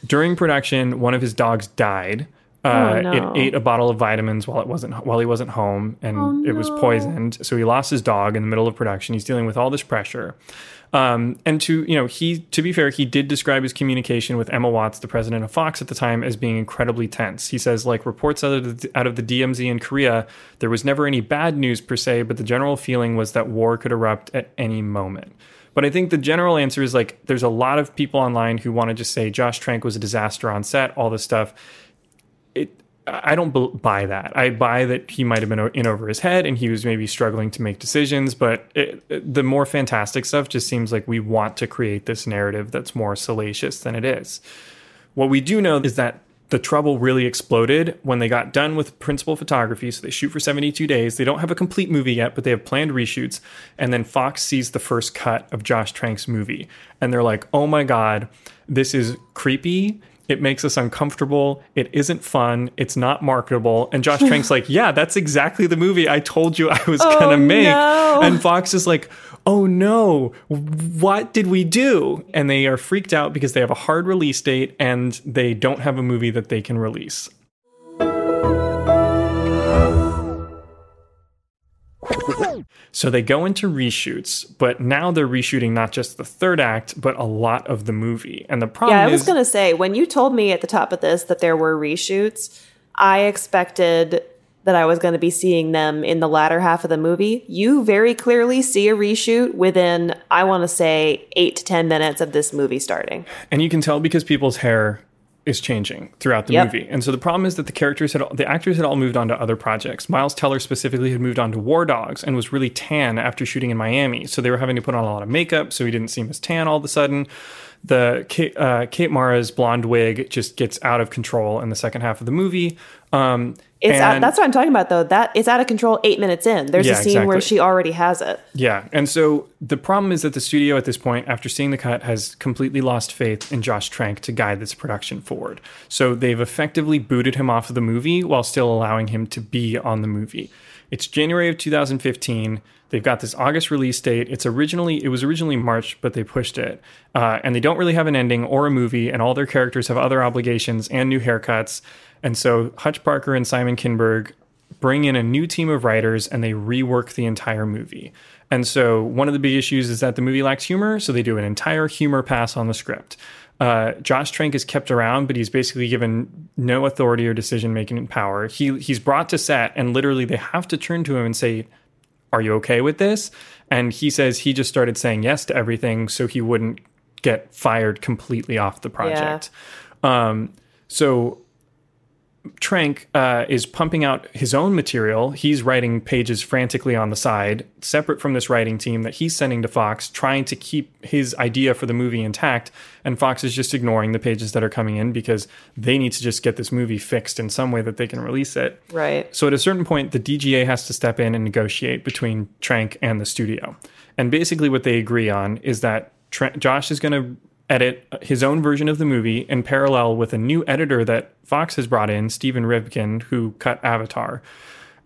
During production, one of his dogs died. Uh, Oh, no. It ate a bottle of vitamins while it wasn't while he wasn't home, and Oh, it was poisoned. So he lost his dog in the middle of production. He's dealing with all this pressure. Um, and to you know, he to be fair, he did describe his communication with Emma Watts, the president of Fox at the time, as being incredibly tense. He says, like reports out of the, out of the DMZ in Korea, there was never any bad news per se, but the general feeling was that war could erupt at any moment. But I think the general answer is like there's a lot of people online who want to just say Josh Trank was a disaster on set, all this stuff. I don't buy that. I buy that he might have been in over his head and he was maybe struggling to make decisions, but it, it- the more fantastic stuff just seems like we want to create this narrative that's more salacious than it is. What we do know is that the trouble really exploded when they got done with principal photography. So they shoot for 72 days. They don't have a complete movie yet, but they have planned reshoots. And then Fox sees the first cut of Josh Trank's movie. And they're like, oh my God, this is creepy. It makes us uncomfortable. It isn't fun. It's not marketable. And Josh Trank's like, yeah, that's exactly the movie I told you I was Oh, going to make. no. And Fox is like, oh no, what did we do? And they are freaked out because they have a hard release date and they don't have a movie that they can release. So they go into reshoots, but now they're reshooting not just the third act, but a lot of the movie. And the problem yeah, I was is going to say when you told me at the top of this that there were reshoots, I expected that I was going to be seeing them in the latter half of the movie. You very clearly see a reshoot within, I want to say, eight to 10 minutes of this movie starting. and you can tell because people's hair is changing throughout the Yep. movie. And so the problem is that the characters had the actors had all moved on to other projects. Miles Teller specifically had moved on to War Dogs and was really tan after shooting in Miami. So they were having to put on a lot of makeup so he didn't seem as tan all of a sudden. The Kate, uh, Kate Mara's blonde wig just gets out of control in the second half of the movie. Um, It's out, that's what I'm talking about, though. That it's out of control eight minutes in. There's Yeah, a scene where she already has it. Yeah. And so the problem is that the studio at this point, after seeing the cut, has completely lost faith in Josh Trank to guide this production forward. So they've effectively booted him off of the movie while still allowing him to be on the movie. It's January of 2015. They've got this August release date. It's originally it was originally March, but they pushed it, uh, and they don't really have an ending or a movie, and all their characters have other obligations and new haircuts. And so Hutch Parker and Simon Kinberg bring in a new team of writers and they rework the entire movie. And so one of the big issues is that the movie lacks humor, so they do an entire humor pass on the script. Uh, Josh Trank is kept around, but he's basically given no authority or decision making power. He he's brought to set, and literally they have to turn to him and say, "Are you okay with this?" And he says he just started saying yes to everything, so he wouldn't get fired completely off the project. Um, so Trank uh, is pumping out his own material. He's writing pages frantically on the side, separate from this writing team that he's sending to Fox, trying to keep his idea for the movie intact. And Fox is just ignoring the pages that are coming in because they need to just get this movie fixed in some way that they can release it. Right. So at a certain point, the DGA has to step in and negotiate between Trank and the studio. And basically, what they agree on is that Tra- Josh is going to edit his own version of the movie in parallel with a new editor that Fox has brought in, Steven Rivkin, who cut Avatar.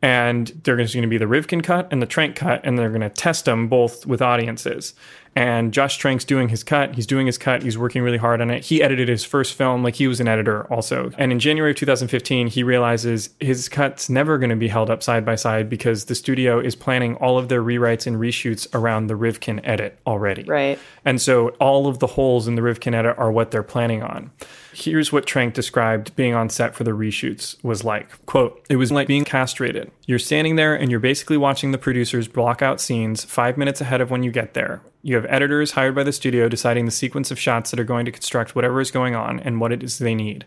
And they're going to be the Rivkin cut and the Trank cut, and they're going to test them both with audiences. And Josh Trank's doing his cut. He's doing his cut. He's working really hard on it. He edited his first film, like he was an editor also. And in January of 2015, he realizes his cut's never going to be held up side by side because the studio is planning all of their rewrites and reshoots around the Rivkin edit already. Right. And so all of the holes in the Rivkin edit are what they're planning on. Here's what Trank described being on set for the reshoots was like, quote, it was like being castrated. You're standing there and you're basically watching the producers block out scenes five minutes ahead of when you get there. You have editors hired by the studio deciding the sequence of shots that are going to construct whatever is going on and what it is they need.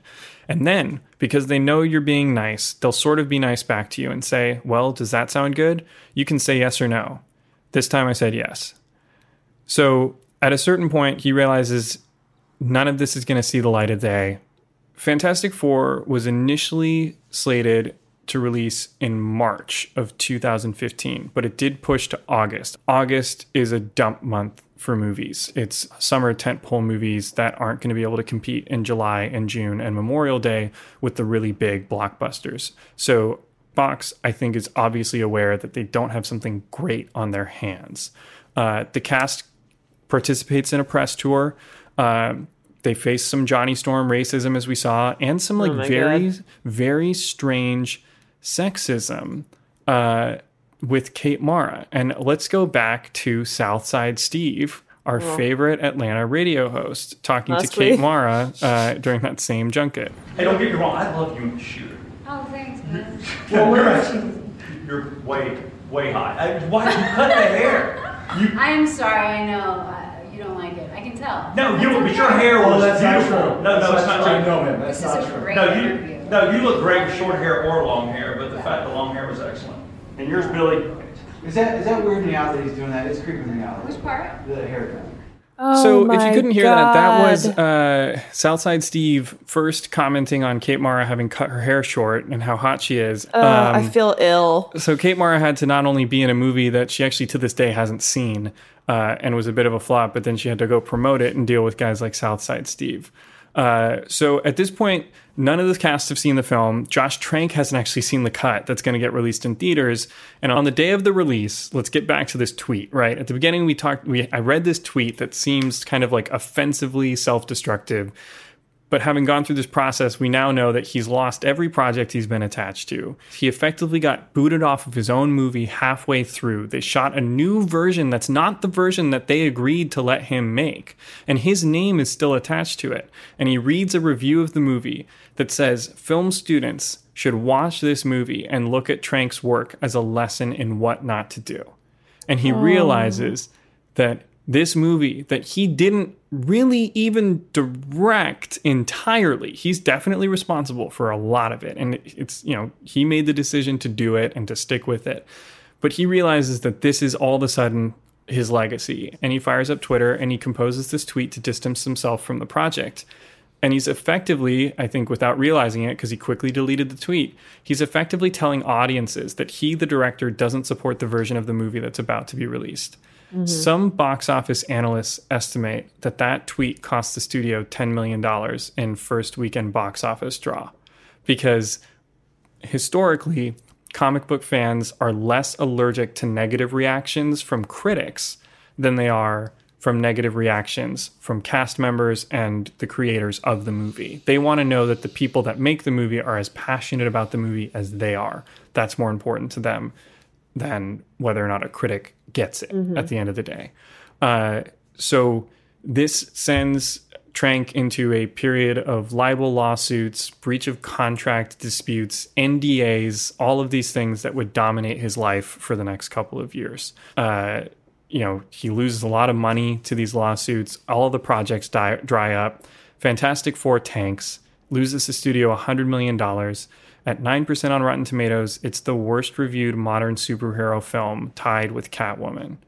And then, because they know you're being nice, they'll sort of be nice back to you and say, Well, does that sound good? You can say yes or no. This time I said yes. So at a certain point, he realizes none of this is going to see the light of day. Fantastic Four was initially slated to release in March of 2015, but it did push to August. August is a dump month for movies. It's summer tentpole movies that aren't going to be able to compete in July and June and Memorial Day with the really big blockbusters. So Fox, I think, is obviously aware that they don't have something great on their hands. Uh, the cast participates in a press tour. Um, they face some Johnny Storm racism, as we saw, and some like Oh very, God. very strange sexism uh, with Kate Mara. And let's go back to Southside Steve, our favorite Atlanta radio host, talking Must to Kate we? Mara uh, during that same junket. Hey, don't get me wrong. I love you in the shooter. Oh, thanks, man. Well, where You're way, way high. I, why did you cut the hair? You, I'm sorry, I know. Uh, you don't like it. I can tell. no, you, That's but your hair was that's not beautiful. true. No, no, That's it's not not true. true. No, ma'am, that's This not is a true. great No, you, interview. No, you look great with short hair or long hair, but the fact the long hair was excellent. And yours, Billy. Is that is that weirding you out that he's doing that? It's creeping me out. Which part? The haircut. so if you couldn't hear that, that was uh, Southside Steve first commenting on Kate Mara having cut her hair short and how hot she is. Uh, I Um, feel ill. so Kate Mara had to not only be in a movie that she actually to this day hasn't seen uh, and was a bit of a flop, but then she had to go promote it and deal with guys like Southside Steve. Uh, so at this point, none of the cast have seen the film. Josh Trank hasn't actually seen the cut that's going to get released in theaters. And on the day of the release, let's get back to this tweet. Right at the beginning, we talked. We I read this tweet that seems kind of like offensively self-destructive. But having gone through this process, we now know that he's lost every project he's been attached to. He effectively got booted off of his own movie halfway through. They shot a new version that's not the version that they agreed to let him make. And his name is still attached to it. And he reads a review of the movie that says film students should watch this movie and look at Trank's work as a lesson in what not to do. And he Oh. realizes that this movie that he didn't really even direct entirely he's definitely responsible for a lot of it and it's you know he made the decision to do it and to stick with it but he realizes that this is all of a sudden his legacy and he fires up twitter and he composes this tweet to distance himself from the project and he's effectively, I think, without realizing it, because he quickly deleted the tweet, he's effectively telling audiences that he, the director, doesn't support the version of the movie that's about to be released. Mhm. Some box office analysts estimate that that tweet cost the studio $10 million in first weekend box office draw because historically, comic book fans are less allergic to negative reactions from critics than they are from negative reactions from cast members and the creators of the movie. They want to know that the people that make the movie are as passionate about the movie as they are. That's more important to them than whether or not a critic gets it Mhm. at the end of the day. Uh, so this sends Trank into a period of libel lawsuits, breach of contract disputes, NDAs, all of these things that would dominate his life for the next couple of years. Uh, you know, he loses a lot of money to these lawsuits. All of the projects die, dry up. Fantastic Four tanks, loses the studio $100 million. At 9% on Rotten Tomatoes, it's the worst reviewed modern superhero film, tied with Catwoman.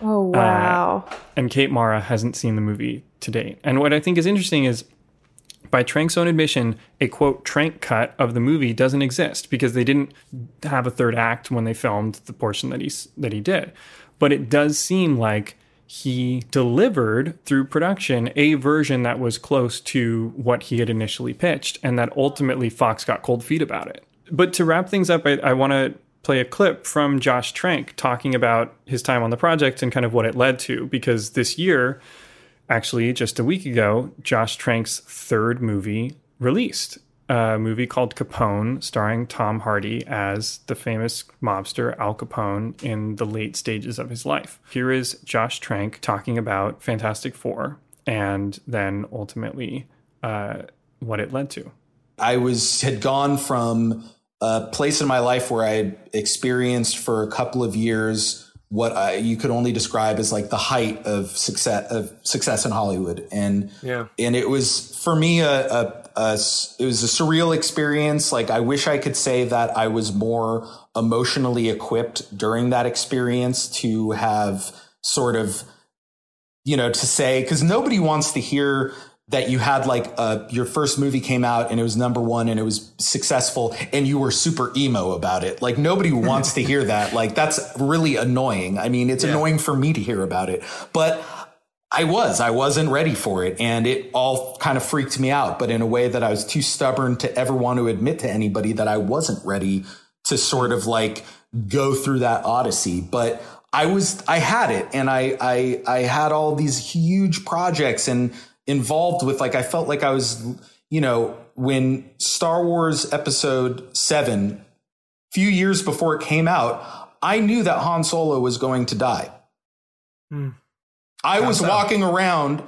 Oh Uh, wow. and Kate Mara hasn't seen the movie to date. And what I think is interesting is, by Trank's own admission, a quote Trank cut of the movie doesn't exist because they didn't have a third act when they filmed the portion that he that he did. But it does seem like he delivered through production a version that was close to what he had initially pitched, and that ultimately Fox got cold feet about it. But to wrap things up, I, I want to play a clip from Josh Trank talking about his time on the project and kind of what it led to, because this year, actually, just a week ago, Josh Trank's third movie released. A movie called Capone, starring Tom Hardy as the famous mobster Al Capone in the late stages of his life. Here is Josh Trank talking about Fantastic Four and then ultimately uh, what it led to. I was had gone from a place in my life where I experienced for a couple of years what I, you could only describe as like the height of success of success in Hollywood, and Yeah. and it was for me a, a, a it was a surreal experience. Like I wish I could say that I was more emotionally equipped during that experience to have sort of you know, to say, because nobody wants to hear that you had like uh, your first movie came out and it was number one and it was successful and you were super emo about it. Like nobody wants to hear that. Like that's really annoying. I mean, it's Yeah. annoying for me to hear about it, but I was, I wasn't ready for it. And it all kind of freaked me out, but in a way that I was too stubborn to ever want to admit to anybody that I wasn't ready to sort of like go through that odyssey. But I was, I had it and I, I, I had all these huge projects and involved with like, I felt like I was, you know, when Star Wars episode seven, few years before it came out, I knew that Han Solo was going to die. Hmm. I How was so? walking around.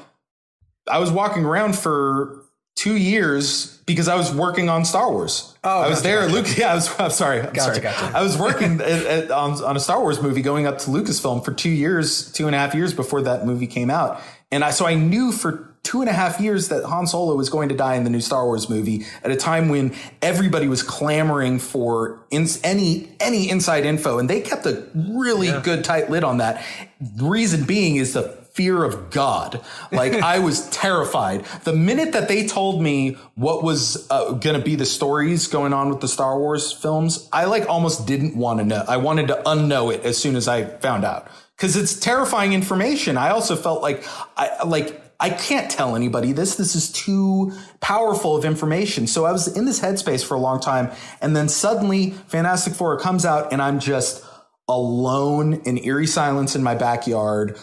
I was walking around for two years because I was working on Star Wars. Oh, I was gotcha, there. gotcha. Luke. Yeah, I was. I'm sorry. I'm Gotcha, sorry. gotcha. I was working at, at, on, on a Star Wars movie, going up to Lucasfilm for two years, two and a half years before that movie came out, and I so I knew for two and a half years that Han Solo was going to die in the new Star Wars movie at a time when everybody was clamoring for ins any any inside info, and they kept a really good tight lid on that. The reason being is the fear of God. Like I was terrified. The minute that they told me what was uh, going to be the stories going on with the Star Wars films, I like almost didn't want to know. I wanted to unknow it as soon as I found out because it's terrifying information. I also felt like I like I can't tell anybody this. This is too powerful of information. So I was in this headspace for a long time, and then suddenly Fantastic Four comes out, and I'm just alone in eerie silence in my backyard.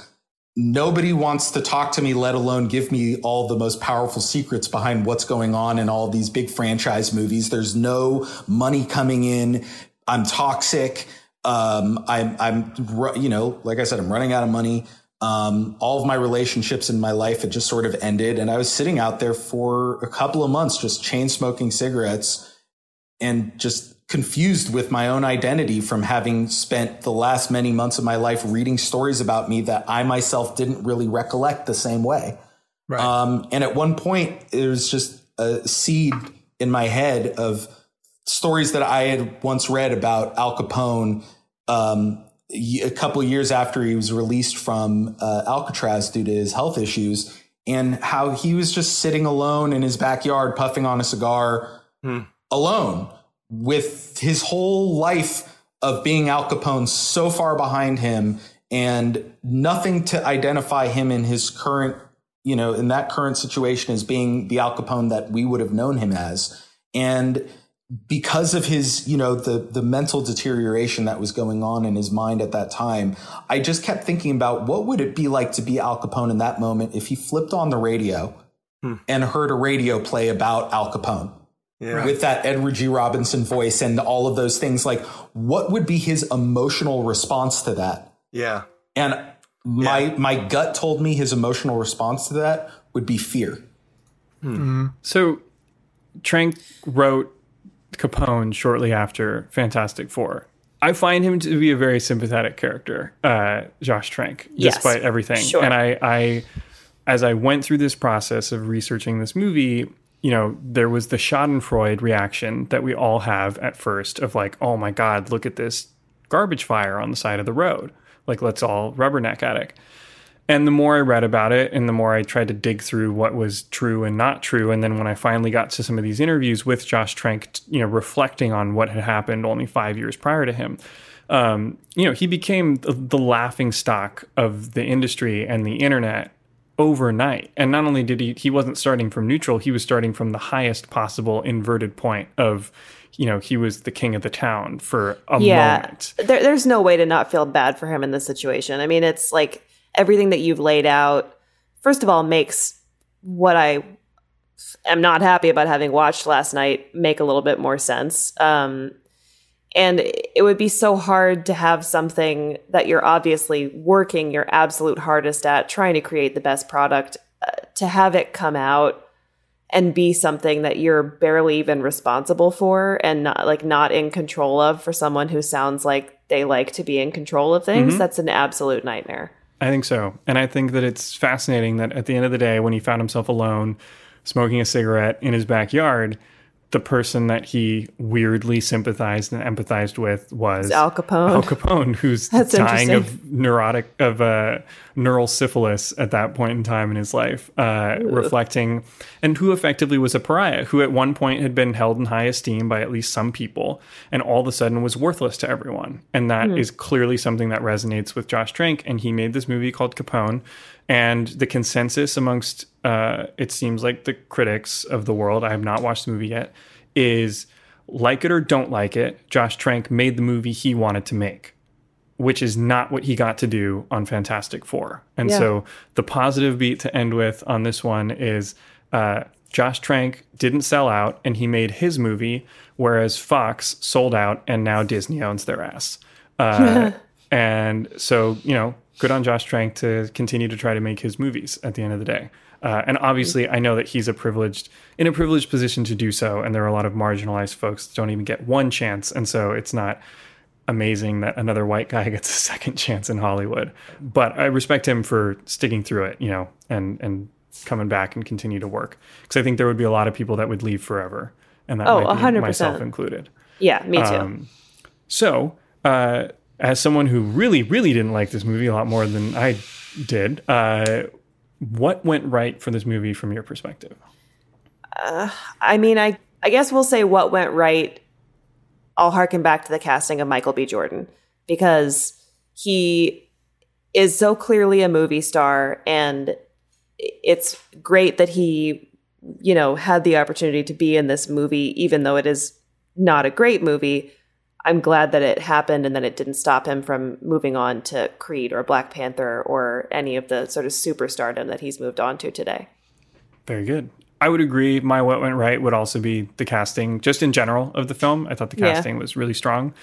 Nobody wants to talk to me, let alone give me all the most powerful secrets behind what's going on in all these big franchise movies. There's no money coming in. I'm toxic. Um, I'm, I'm, you know, like I said, I'm running out of money. Um, all of my relationships in my life had just sort of ended. And I was sitting out there for a couple of months, just chain smoking cigarettes and just confused with my own identity from having spent the last many months of my life reading stories about me that I myself didn't really recollect the same way. Um, and at one point, it was just a seed in my head of stories that I had once read about Al Capone. Um, a couple of years after he was released from uh, Alcatraz due to his health issues, and how he was just sitting alone in his backyard, puffing on a cigar, alone, with his whole life of being Al Capone so far behind him, and nothing to identify him in his current, you know, in that current situation as being the Al Capone that we would have known him as, and because of his you know the the mental deterioration that was going on in his mind at that time i just kept thinking about what would it be like to be al capone in that moment if he flipped on the radio hmm. and heard a radio play about al capone Yeah. with that edward g robinson voice and all of those things like what would be his emotional response to that Yeah. and my my gut told me his emotional response to that would be fear So, Trank wrote Capone shortly after Fantastic Four. I find him to be a very sympathetic character, uh, Josh Trank, Yes, despite everything. sure. And I, I, as I went through this process of researching this movie, you know, there was the Schadenfreude reaction that we all have at first of like, oh my God, look at this garbage fire on the side of the road. Like, let's all rubberneck at it. And the more I read about it and the more I tried to dig through what was true and not true. And then when I finally got to some of these interviews with Josh Trank, you know, reflecting on what had happened only five years prior to him, um, you know, he became the, the laughing stock of the industry and the internet overnight. And not only did he, he wasn't starting from neutral, he was starting from the highest possible inverted point of, you know, he was the king of the town for a yeah, moment. there, there's no way to not feel bad for him in this situation. I mean, it's like everything that you've laid out. First of all, makes what I am not happy about having watched last night make a little bit more sense. Um, and it would be so hard to have something that you're obviously working your absolute hardest at, trying to create the best product, uh, to have it come out and be something that you're barely even responsible for and not like not in control of for someone who sounds like they like to be in control of things Mhm. that's an absolute nightmare I think so. And I think that it's fascinating that at the end of the day, when he found himself alone, smoking a cigarette in his backyard, the person that he weirdly sympathized and empathized with was It's Al Capone. Al Capone, who's That's dying of neurotic of uh, neural syphilis at that point in time in his life, uh, reflecting, and who effectively was a pariah, who at one point had been held in high esteem by at least some people, and all of a sudden was worthless to everyone. And that is Hmm. clearly something that resonates with Josh Trank. And he made this movie called Capone, and the consensus amongst uh, it seems like the critics of the world. I have not watched the movie yet. Is like it or don't like it, Josh Trank made the movie he wanted to make which is not what he got to do on Fantastic Four. And Yeah. so the positive beat to end with on this one is uh, Josh Trank didn't sell out and he made his movie, whereas Fox sold out and now Disney owns their ass. Uh, and so, you know, good on Josh Trank to continue to try to make his movies at the end of the day. Uh, and obviously, I know that he's a privileged in a privileged position to do so, and there are a lot of marginalized folks that don't even get one chance, and so it's not amazing that another white guy gets a second chance in Hollywood. But I respect him for sticking through it, you know, and and coming back and continue to work because I think there would be a lot of people that would leave forever, and that Oh, might be 100%. myself included. Yeah, me too. Um, so, uh, as someone who really, really didn't like this movie a lot more than I did, uh, what went right for this movie from your perspective? Uh, I mean, I I guess we'll say what went right. I'll harken back to the casting of Michael B. Jordan because he is so clearly a movie star, and it's great that he, you know, had the opportunity to be in this movie, even though it is not a great movie. I'm glad that it happened and that it didn't stop him from moving on to Creed or Black Panther or any of the sort of superstardom that he's moved on to today. Very good. I would agree. My what went right would also be the casting, just in general of the film. I thought the Yeah. casting was really strong.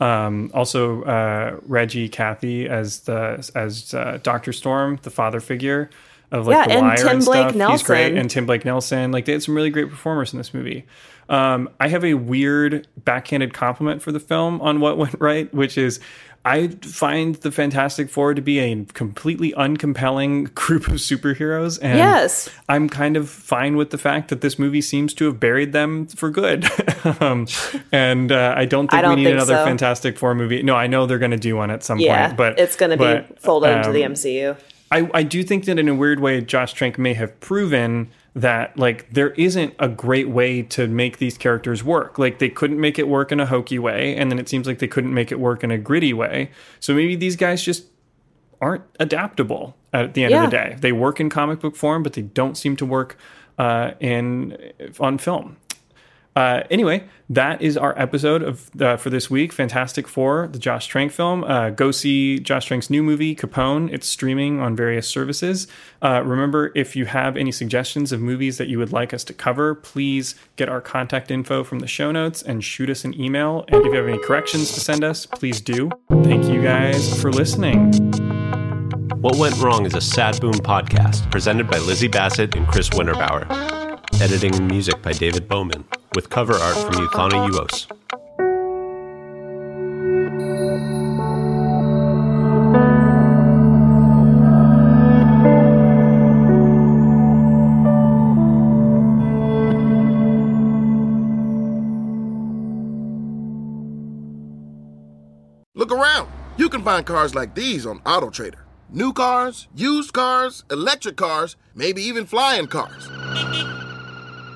Um, also, uh, Reggie Cathy as the as uh, Doctor Storm, the father figure of like Yeah, the and wire Tim and Blake stuff. He's great, and Tim Blake Nelson. Like they had some really great performers in this movie. Um, I have a weird backhanded compliment for the film on what went right, which is I find the Fantastic Four to be a completely uncompelling group of superheroes, and Yes. I'm kind of fine with the fact that this movie seems to have buried them for good. um, and uh, I don't think I don't we need think another so. Fantastic Four movie. No, I know they're going to do one at some yeah, point, but it's going to be folded into the um, MCU. I, I do think that in a weird way, Josh Trank may have proven that like there isn't a great way to make these characters work. Like they couldn't make it work in a hokey way, and then it seems like they couldn't make it work in a gritty way. So maybe these guys just aren't adaptable at the end of the day. They work in comic book form, but they don't seem to work uh, in on film. Uh, anyway, that is our episode of uh, for this week. Fantastic Four, the Josh Trank film. Uh, go see Josh Trank's new movie Capone. It's streaming on various services. Uh, remember, if you have any suggestions of movies that you would like us to cover, please get our contact info from the show notes and shoot us an email. And if you have any corrections to send us, please do. Thank you guys for listening. What Went Wrong is a Sad Boom podcast presented by Lizzie Bassett and Chris Winterbauer. Editing and music by David Bowman, with cover art from Yuthana Uos. Look around. You can find cars like these on AutoTrader. New cars, used cars, electric cars, maybe even flying cars.